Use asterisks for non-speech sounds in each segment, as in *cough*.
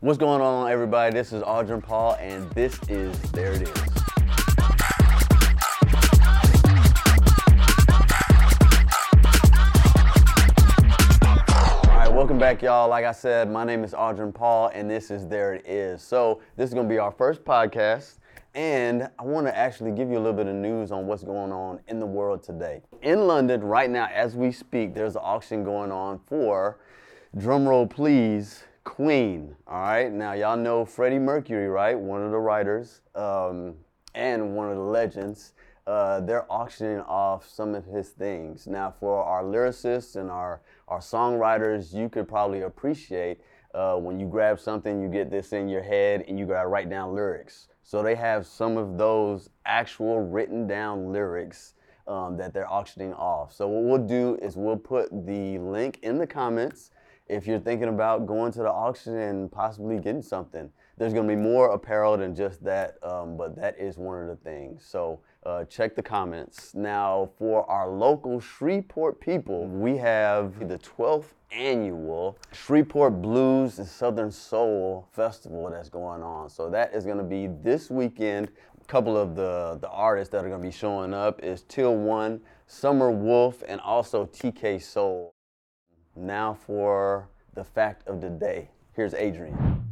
What's going on, everybody? This is Audrey Paul, and this is There It Is. All right, welcome back, y'all. Like I said, my name is Audrey Paul, and this is There It Is. So, this is going to be our first podcast, and I want to actually give you a little bit of news on what's going on in the world today. In London, right now, as we speak, there's an auction going on for, drumroll please, Queen. All right, now y'all know Freddie Mercury, right? One of the writers um, and one of the legends. Uh, they're auctioning off some of his things. Now, for our lyricists and our, our songwriters, you could probably appreciate uh, when you grab something, you get this in your head and you gotta write down lyrics. So they have some of those actual written down lyrics um, that they're auctioning off. So what we'll do is we'll put the link in the comments if you're thinking about going to the auction and possibly getting something. There's going to be more apparel than just that, um, but that is one of the things. So uh, check the comments. Now, for our local Shreveport people, we have the 12th annual Shreveport Blues and Southern Soul Festival that's going on. So that is going to be this weekend. A couple of the, the artists that are going to be showing up is Till One, Summer Wolf, and also TK Soul. Now for the fact of the day. Here's Adrian.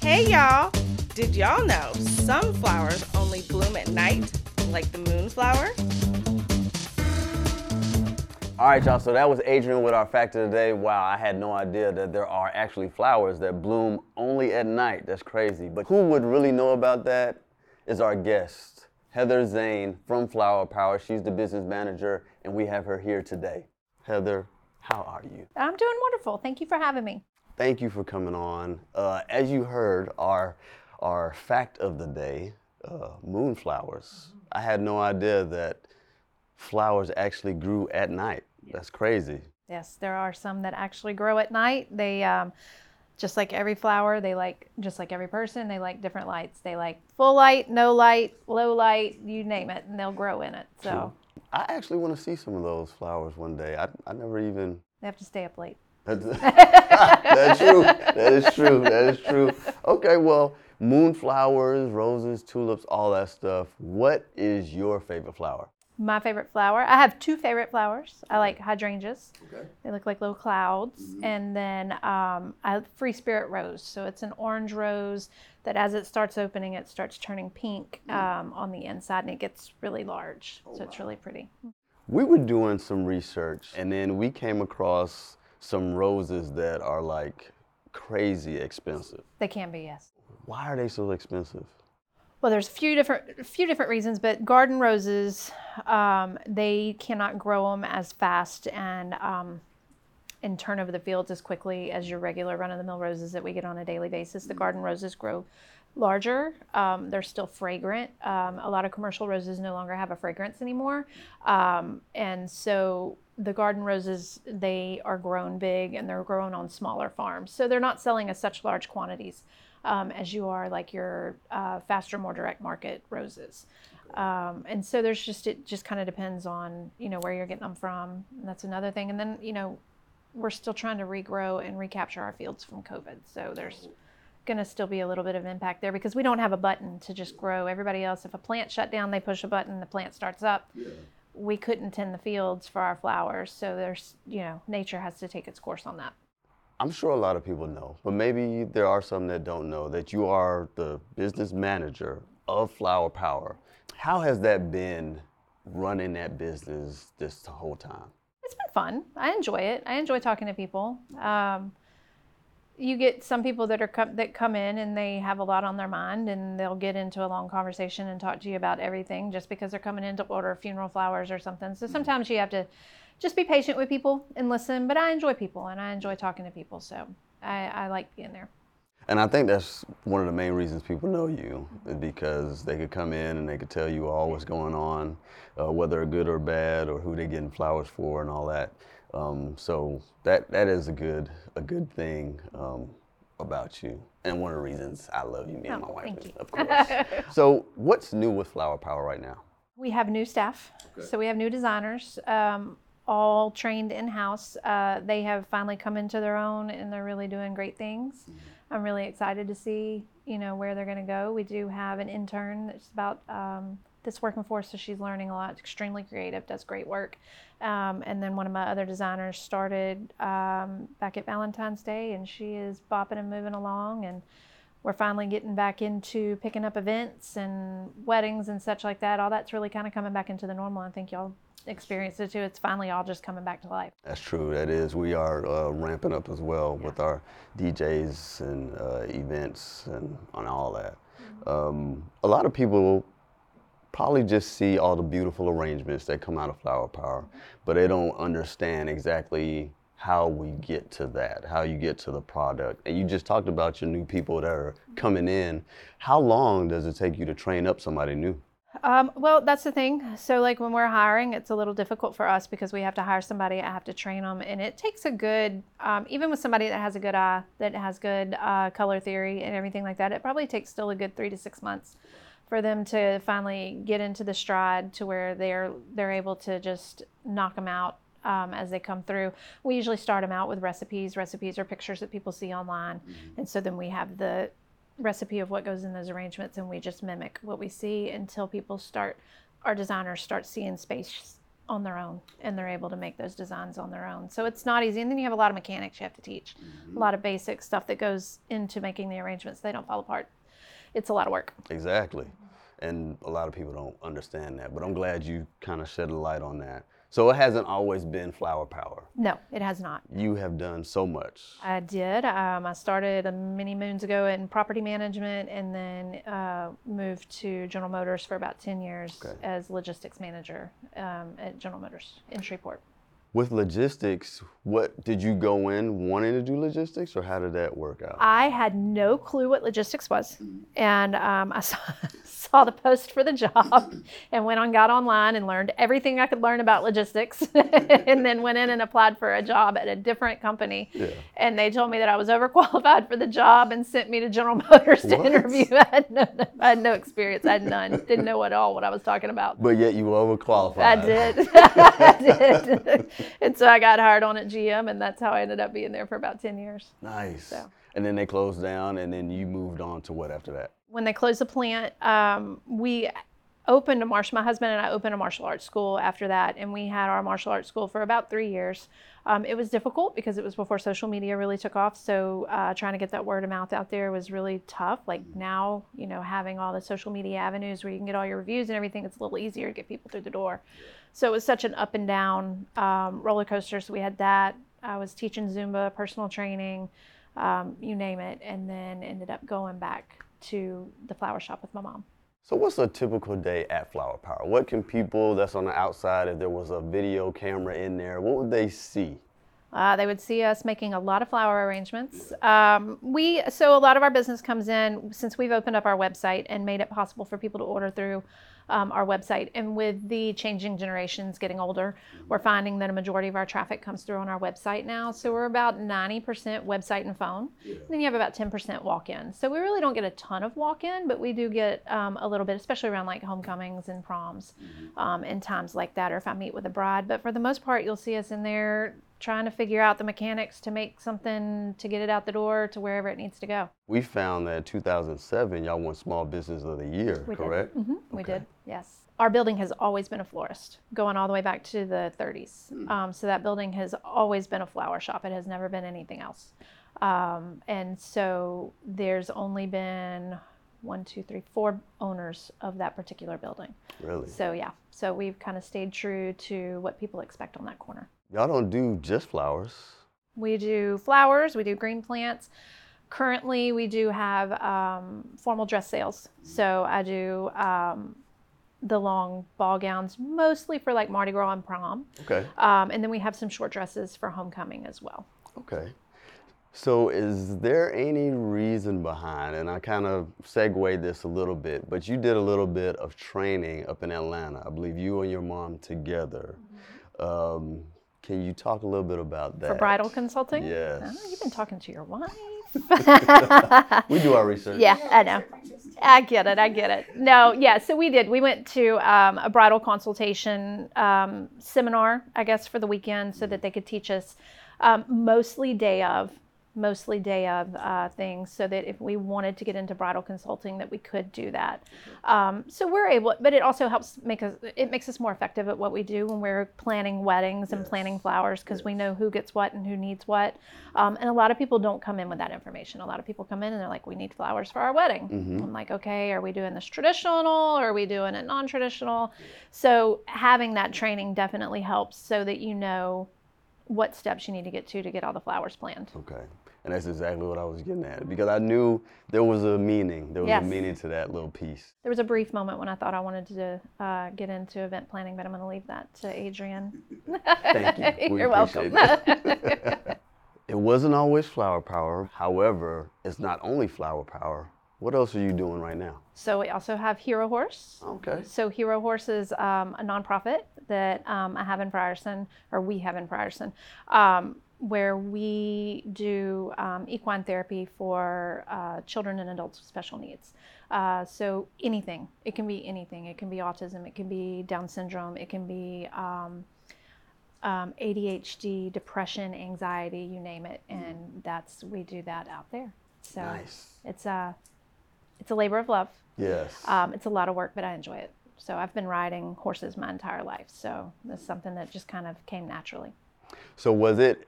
Hey y'all! Did y'all know some flowers only bloom at night, like the moonflower? All right, y'all. So that was Adrian with our fact of the day. Wow, I had no idea that there are actually flowers that bloom only at night. That's crazy. But who would really know about that is our guest, Heather Zahn from Flower Power. She's the business manager, and we have her here today. Heather, how are you? I'm doing wonderful. Thank you for having me. Thank you for coming on. Uh, as you heard, our our fact of the day, uh, moonflowers. I had no idea that flowers actually grew at night. That's crazy. Yes, there are some that actually grow at night. They, um, just like every flower, they like, just like every person, they like different lights. They like full light, no light, low light, you name it, and they'll grow in it. So I actually want to see some of those flowers one day. I, I never even. they have to stay up late. *laughs* That's, that's true. That is true. That is true. Okay, well, moonflowers, roses, tulips, all that stuff. What is your favorite flower? My favorite flower, I have two favorite flowers. I like hydrangeas. Okay. They look like little clouds. And then um, I have free spirit rose. So it's an orange rose that as it starts opening, it starts turning pink um, on the inside and it gets really large. so it's really pretty. We were doing some research and then we came across some roses that are like crazy expensive. They can be, yes. Why are they so expensive? Well, there's a few different a few different reasons, but garden roses, um, they cannot grow them as fast and um, and turn over the fields as quickly as your regular run-of-the-mill roses that we get on a daily basis. The garden roses grow larger. Um, they're still fragrant. Um, a lot of commercial roses no longer have a fragrance anymore, um, and so the garden roses they are grown big and they're grown on smaller farms. So they're not selling as such large quantities um, as you are like your uh, faster, more direct market roses. Um, and so there's just it just kind of depends on you know where you're getting them from. And that's another thing. And then you know we're still trying to regrow and recapture our fields from COVID. So there's going to still be a little bit of impact there because we don't have a button to just grow. Everybody else, if a plant shut down, they push a button, the plant starts up. We couldn't tend the fields for our flowers, so there's you know nature has to take its course on that. I'm sure a lot of people know, but maybe there are some that don't know that you are the business manager of Flower Power. How has that been running that business this whole time? It's been fun. I enjoy it. I enjoy talking to people. Um, you get some people that are com- that come in and they have a lot on their mind and they'll get into a long conversation and talk to you about everything just because they're coming in to order funeral flowers or something. So sometimes you have to just be patient with people and listen. But I enjoy people and I enjoy talking to people, so I, I like being there. And I think that's one of the main reasons people know you, is because they could come in and they could tell you all what's going on, uh, whether good or bad, or who they're getting flowers for, and all that. Um, so that that is a good a good thing um, about you, and one of the reasons I love you, me and Oh, my wife, thank is, you. of course. *laughs* so what's new with Flower Power right now? We have new staff, so we have new designers, um, all trained in house. Uh, they have finally come into their own, and they're really doing great things. I'm really excited to see, you know, where they're going to go. We do have an intern that's about um, that's working for us, so she's learning a lot. Extremely creative, does great work. Um, and then one of my other designers started um, back at Valentine's Day, and she is bopping and moving along. And we're finally getting back into picking up events and weddings and such like that. All that's really kind of coming back into the normal. I think y'all experienced it too. It's finally all just coming back to life. That's true. That is. We are uh, ramping up as well with our DJs and uh, events and on all that. Um, a lot of people probably just see all the beautiful arrangements that come out of Flower Power, but they don't understand exactly how we get to that, how you get to the product. And you just talked about your new people that are coming in. How long does it take you to train up somebody new? Um, well, that's the thing. So, like when we're hiring, it's a little difficult for us because we have to hire somebody, I have to train them, and it takes a good, um, even with somebody that has a good eye, that has good uh, color theory and everything like that, it probably takes still a good three to six months for them to finally get into the stride to where they're they're able to just knock them out um, as they come through. We usually start them out with recipes. Recipes are pictures that people see online, mm-hmm. and so then we have the recipe of what goes in those arrangements, and we just mimic what we see until people start, our designers start seeing space on their own, and they're able to make those designs on their own. So it's not easy, and then you have a lot of mechanics you have to teach, mm-hmm. a lot of basic stuff that goes into making the arrangements. They don't fall apart. It's a lot of work. Exactly. And a lot of people don't understand that, but I'm glad you kind of shed a light on that. So it hasn't always been flower power. No, it has not. You have done so much. I did. Um, I started many moons ago in property management and then uh, moved to General Motors for about 10 years okay. as logistics manager um, at General Motors in Shreveport. With logistics, what did you go in wanting to do logistics, or how did that work out? I had no clue what logistics was, and um, I *laughs* saw, saw the post for the job, *laughs* and went on, got online, and learned everything I could learn about logistics, *laughs* and then went in and applied for a job at a different company. Yeah. And they told me that I was overqualified for the job and sent me to General Motors to what? interview. I had, no, I had no experience. I had none. Didn't know at all what I was talking about. But yet you were overqualified. I did. I did. And so I got hired on at GM, and that's how I ended up being there for about 10 years. Nice. So. And then they closed down, and then you moved on to what after that? When they closed the plant, um, we opened a martial. My husband and I opened a martial arts school after that, and we had our martial arts school for about three years. Um, it was difficult because it was before social media really took off. So uh, trying to get that word of mouth out there was really tough. Like now, you know, having all the social media avenues where you can get all your reviews and everything, it's a little easier to get people through the door. So it was such an up and down um, roller coaster. So we had that. I was teaching Zumba, personal training, um, you name it, and then ended up going back to the flower shop with my mom. So, what's a typical day at Flower Power? What can people that's on the outside, if there was a video camera in there, what would they see? Uh, they would see us making a lot of flower arrangements. Um, we so a lot of our business comes in since we've opened up our website and made it possible for people to order through um, our website. And with the changing generations getting older, we're finding that a majority of our traffic comes through on our website now. So we're about 90% website and phone. Yeah. And then you have about 10% walk in. So we really don't get a ton of walk in, but we do get um, a little bit, especially around like homecomings and proms mm-hmm. um, and times like that, or if I meet with a bride. But for the most part, you'll see us in there trying to figure out the mechanics to make something to get it out the door to wherever it needs to go. We found that 2007, y'all won Small Business of the Year, we correct? Did. Mm-hmm. Okay. We did, yes. Our building has always been a florist, going all the way back to the 30s. Mm. Um, so that building has always been a flower shop. It has never been anything else. Um, and so there's only been one, two, three, four owners of that particular building. Really? So yeah, so we've kind of stayed true to what people expect on that corner. Y'all don't do just flowers. We do flowers, we do green plants. Currently, we do have um, formal dress sales. So I do um, the long ball gowns, mostly for like Mardi Gras and prom. Okay. Um, and then we have some short dresses for homecoming as well. Okay. So, is there any reason behind, and I kind of segued this a little bit, but you did a little bit of training up in Atlanta. I believe you and your mom together. Mm-hmm. Um, can you talk a little bit about that? For bridal consulting? Yes. Oh, you've been talking to your wife. *laughs* we do our research. Yeah, I know. I get it. I get it. No, yeah. So we did. We went to um, a bridal consultation um, seminar, I guess, for the weekend, so that they could teach us um, mostly day of mostly day of uh, things, so that if we wanted to get into bridal consulting, that we could do that. Um, so we're able, but it also helps make us. It makes us more effective at what we do when we're planning weddings and planning flowers because we know who gets what and who needs what. Um, and a lot of people don't come in with that information. A lot of people come in and they're like, "We need flowers for our wedding." I'm like, "Okay, are we doing this traditional or are we doing it non-traditional?" So having that training definitely helps so that you know what steps you need to get to to get all the flowers planned. Okay. And that's exactly what I was getting at because I knew there was a meaning. There was Yes. a meaning to that little piece. There was a brief moment when I thought I wanted to uh, get into event planning, but I'm going to leave that to Adrian. *laughs* Thank you. *laughs* We You're welcome. it. *laughs* it wasn't always flower power. However, it's not only flower power. What else are you doing right now? So we also have Hero Horse. Okay. So Hero Horse is um, a nonprofit that um, I have in Frierson, or we have in Frierson, um, where we do um, equine therapy for uh, children and adults with special needs. Uh, so anything, it can be anything. It can be autism, it can be Down syndrome, it can be um, um, ADHD, depression, anxiety, you name it, and that's we do that out there. So Nice. it's a it's a labor of love. Yes. Um, it's a lot of work, but I enjoy it. So I've been riding horses my entire life. So it's something that just kind of came naturally. so was it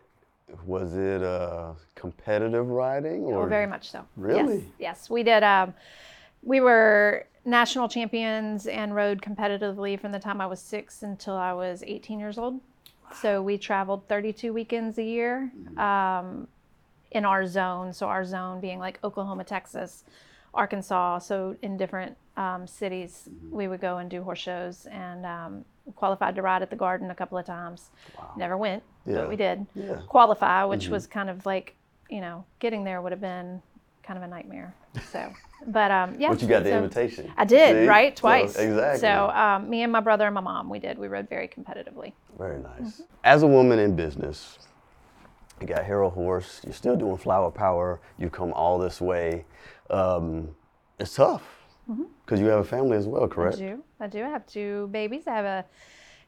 was it uh, competitive riding or Oh, very much so. Really? Yes. Yes. We did. Um, we were national champions and rode competitively from the time I was six until I was 18 years old. So we traveled 32 weekends a year um, in our zone. So our zone being like Oklahoma, Texas, Arkansas. So in different um, cities, we would go and do horse shows and um, qualified to ride at the Garden a couple of times. Never went, Yeah. but we did Yeah. qualify, which was kind of like, you know, getting there would have been kind of a nightmare. So, but um, yeah. But you got the so- invitation. I did, See? right? So, Twice. exactly. So, um, me and my brother and my mom, we did. We rode very competitively. Very nice. Mm-hmm. As a woman in business, you got Hero Horse, you're still doing Flower Power, you come all this way. Um, it's tough because you have a family as well, Mm-hmm. I do. I do. I have two babies. I have a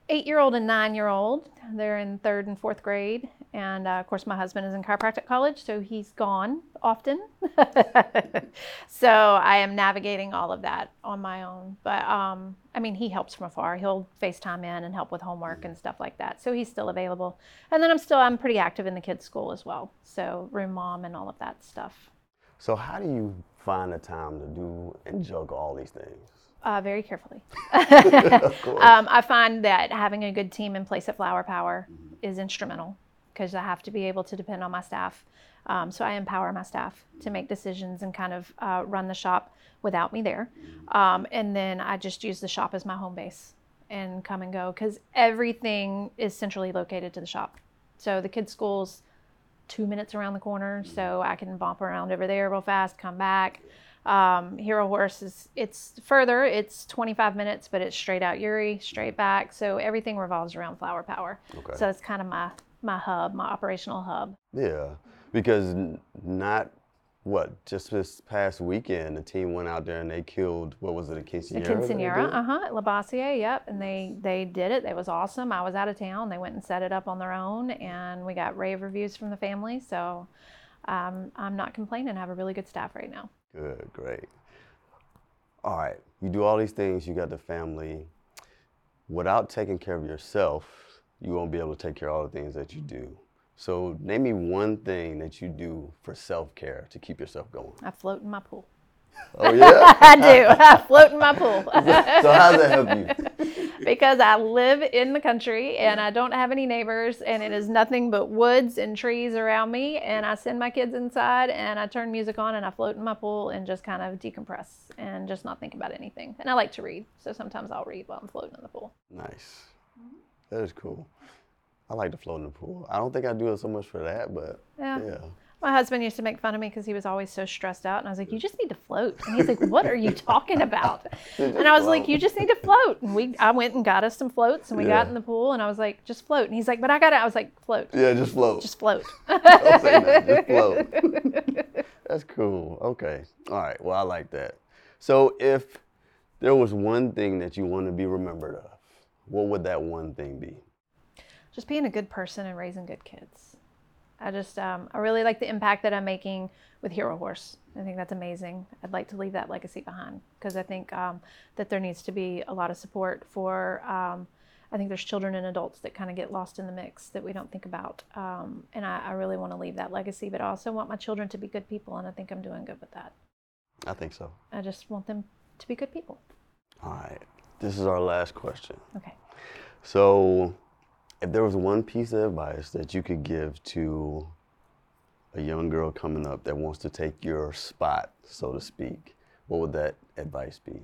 eight-year-old and nine-year-old. They're in third and fourth grade, and uh, of course, my husband is in chiropractic college, so he's gone often. *laughs* so I am navigating all of that on my own. But um, I mean, he helps from afar. He'll FaceTime in and help with homework and stuff like that. So he's still available. And then I'm still I'm pretty active in the kids' school as well. So room mom and all of that stuff. So, how do you find the time to do and juggle all these things? Uh, very carefully. *laughs* *laughs* Um, I find that having a good team in place at Flower Power is instrumental because I have to be able to depend on my staff. Um, so I empower my staff to make decisions and kind of uh, run the shop without me there. Um, and then I just use the shop as my home base and come and go because everything is centrally located to the shop. So the kids' schools two minutes around the corner, so I can bump around over there real fast, come back. Um, Hero Horse is it's further, it's 25 minutes, but it's straight out Youree, straight back. So everything revolves around Flower Power. Okay. So it's kind of my my hub, my operational hub. Yeah, because not what just this past weekend, the team went out there and they killed what was it, a quinceanera? Quinceanera, uh huh, at Labassiere, yep, and they they did it. It was awesome. I was out of town. They went and set it up on their own, and we got rave reviews from the family. So um, I'm not complaining. I have a really good staff right now. Good, great. All right, you do all these things, you got the family. Without taking care of yourself, you won't be able to take care of all the things that you do. So, name me one thing that you do for self care to keep yourself going. I float in my pool. Oh, yeah? *laughs* I do. I float in my pool. *laughs* so, how does that help you? *laughs* because I live in the country and I don't have any neighbors and it is nothing but woods and trees around me and I send my kids inside and I turn music on and I float in my pool and just kind of decompress and just not think about anything. And I like to read, so sometimes I'll read while I'm floating in the pool. Nice. That is cool. I like to float in the pool. I don't think I do it so much for that, but Yeah. yeah. My husband used to make fun of me because he was always so stressed out and I was like, "You just need to float." And he's like, "What are you *laughs* talking about?" And I was like, "You just need to float." And we I went and got us some floats and we got in the pool and I was like, "Just float." And he's like, "But I got it." I was like, "Float." Yeah, just float. Just float. *laughs* Nothing, just *laughs* float. That's cool. Okay. All right. Well, I like that. So, if there was one thing that you want to be remembered of, what would that one thing be? Just being a good person and raising good kids. I just, um, I really like the impact that I'm making with Hero Horse. I think that's amazing. I'd like to leave that legacy behind because I think um, that there needs to be a lot of support for. Um, I think there's children and adults that kind of get lost in the mix that we don't think about. Um, and I, I really want to leave that legacy, but I also want my children to be good people, and I think I'm doing good with that. I think so. I just want them to be good people. All right. This is our last question. Okay. So, if there was one piece of advice that you could give to a young girl coming up that wants to take your spot, so to speak, what would that advice be?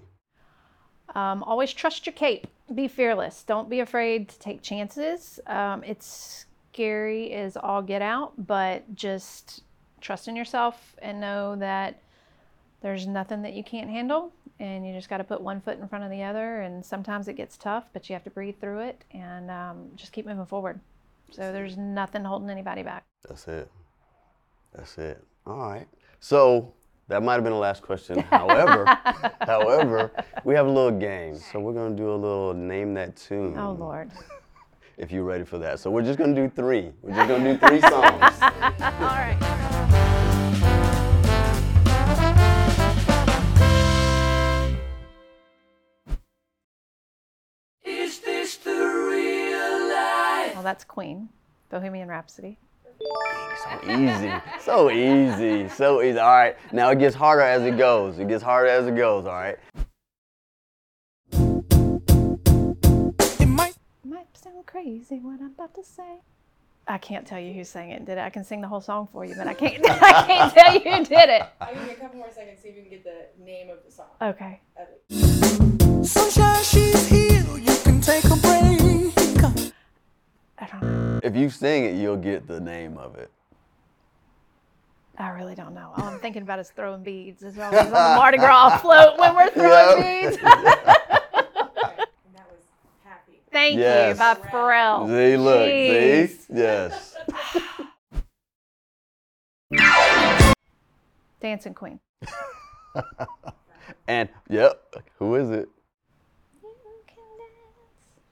Um, always trust your cape. Be fearless. Don't be afraid to take chances. Um, it's scary as all get out, but just trust in yourself and know that there's nothing that you can't handle. And you just got to put one foot in front of the other. And sometimes it gets tough, but you have to breathe through it and um, just keep moving forward. So there's nothing holding anybody back. That's it. That's it. All right. So that might have been the last question. *laughs* However, however, we have a little game. So we're gonna do a little name that tune. Oh, Lord. If you're ready for that. So we're just gonna do three. We're just gonna do three songs. *laughs* All right. That's Queen, Bohemian Rhapsody. So easy. So easy. So easy. All right. Now it gets harder as it goes. It gets harder as it goes. All right. It might might sound crazy what I'm about to say. I can't tell you who sang it. Did it? I can sing the whole song for you, but I can't. *laughs* I can't tell you who did it. I'll give you a couple more seconds, see if you can get the name of the song. Okay. sunshine, she's here. You can take a break. I don't know. If you sing it, you'll get the name of it. I really don't know. All I'm thinking about is throwing beads. *laughs* It's always on the Mardi Gras float when we're throwing Yep. beads. *laughs* And that was Happy. Thank Yes. you, by Pharrell. See, look. Jeez. See? Yes. Dancing Queen. *laughs* And, yep. Who is it?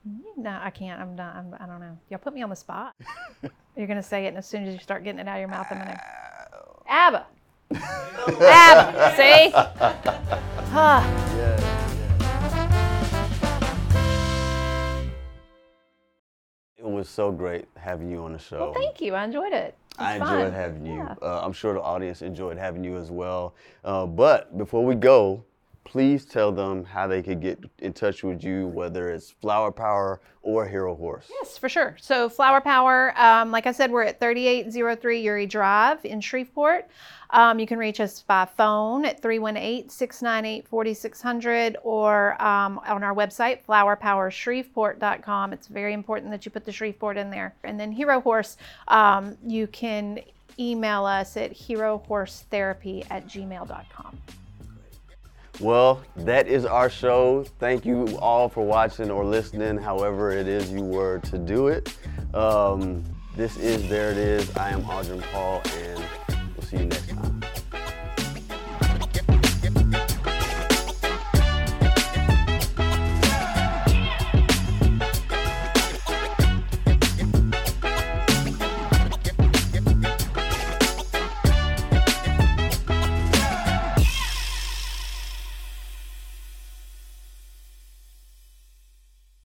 You can dance. No, I can't. I'm not. I'm, I don't know. Y'all put me on the spot. You're gonna say it, and as soon as you start getting it out of your mouth, I'm gonna. ABBA. *laughs* ABBA. See? Yeah. It was so great having you on the show. Well, thank you. I enjoyed it. It was I fun. enjoyed having you. Yeah. Uh, I'm sure the audience enjoyed having you as well. Uh, but before we go, please tell them how they could get in touch with you, whether it's Flower Power or Hero Horse. Yes, for sure. So Flower Power, um, like I said, we're at 3803 Youree Drive in Shreveport. Um, you can reach us by phone at 318-698-4600 or um, on our website, flowerpowershreveport.com. It's very important that you put the Shreveport in there. And then Hero Horse, um, you can email us at herohorsetherapy at gmail.com. Well, that is our show. Thank you all for watching or listening, however it is you were to do it. Um, this is There It Is. I am Audrey Paul, and we'll see you next time.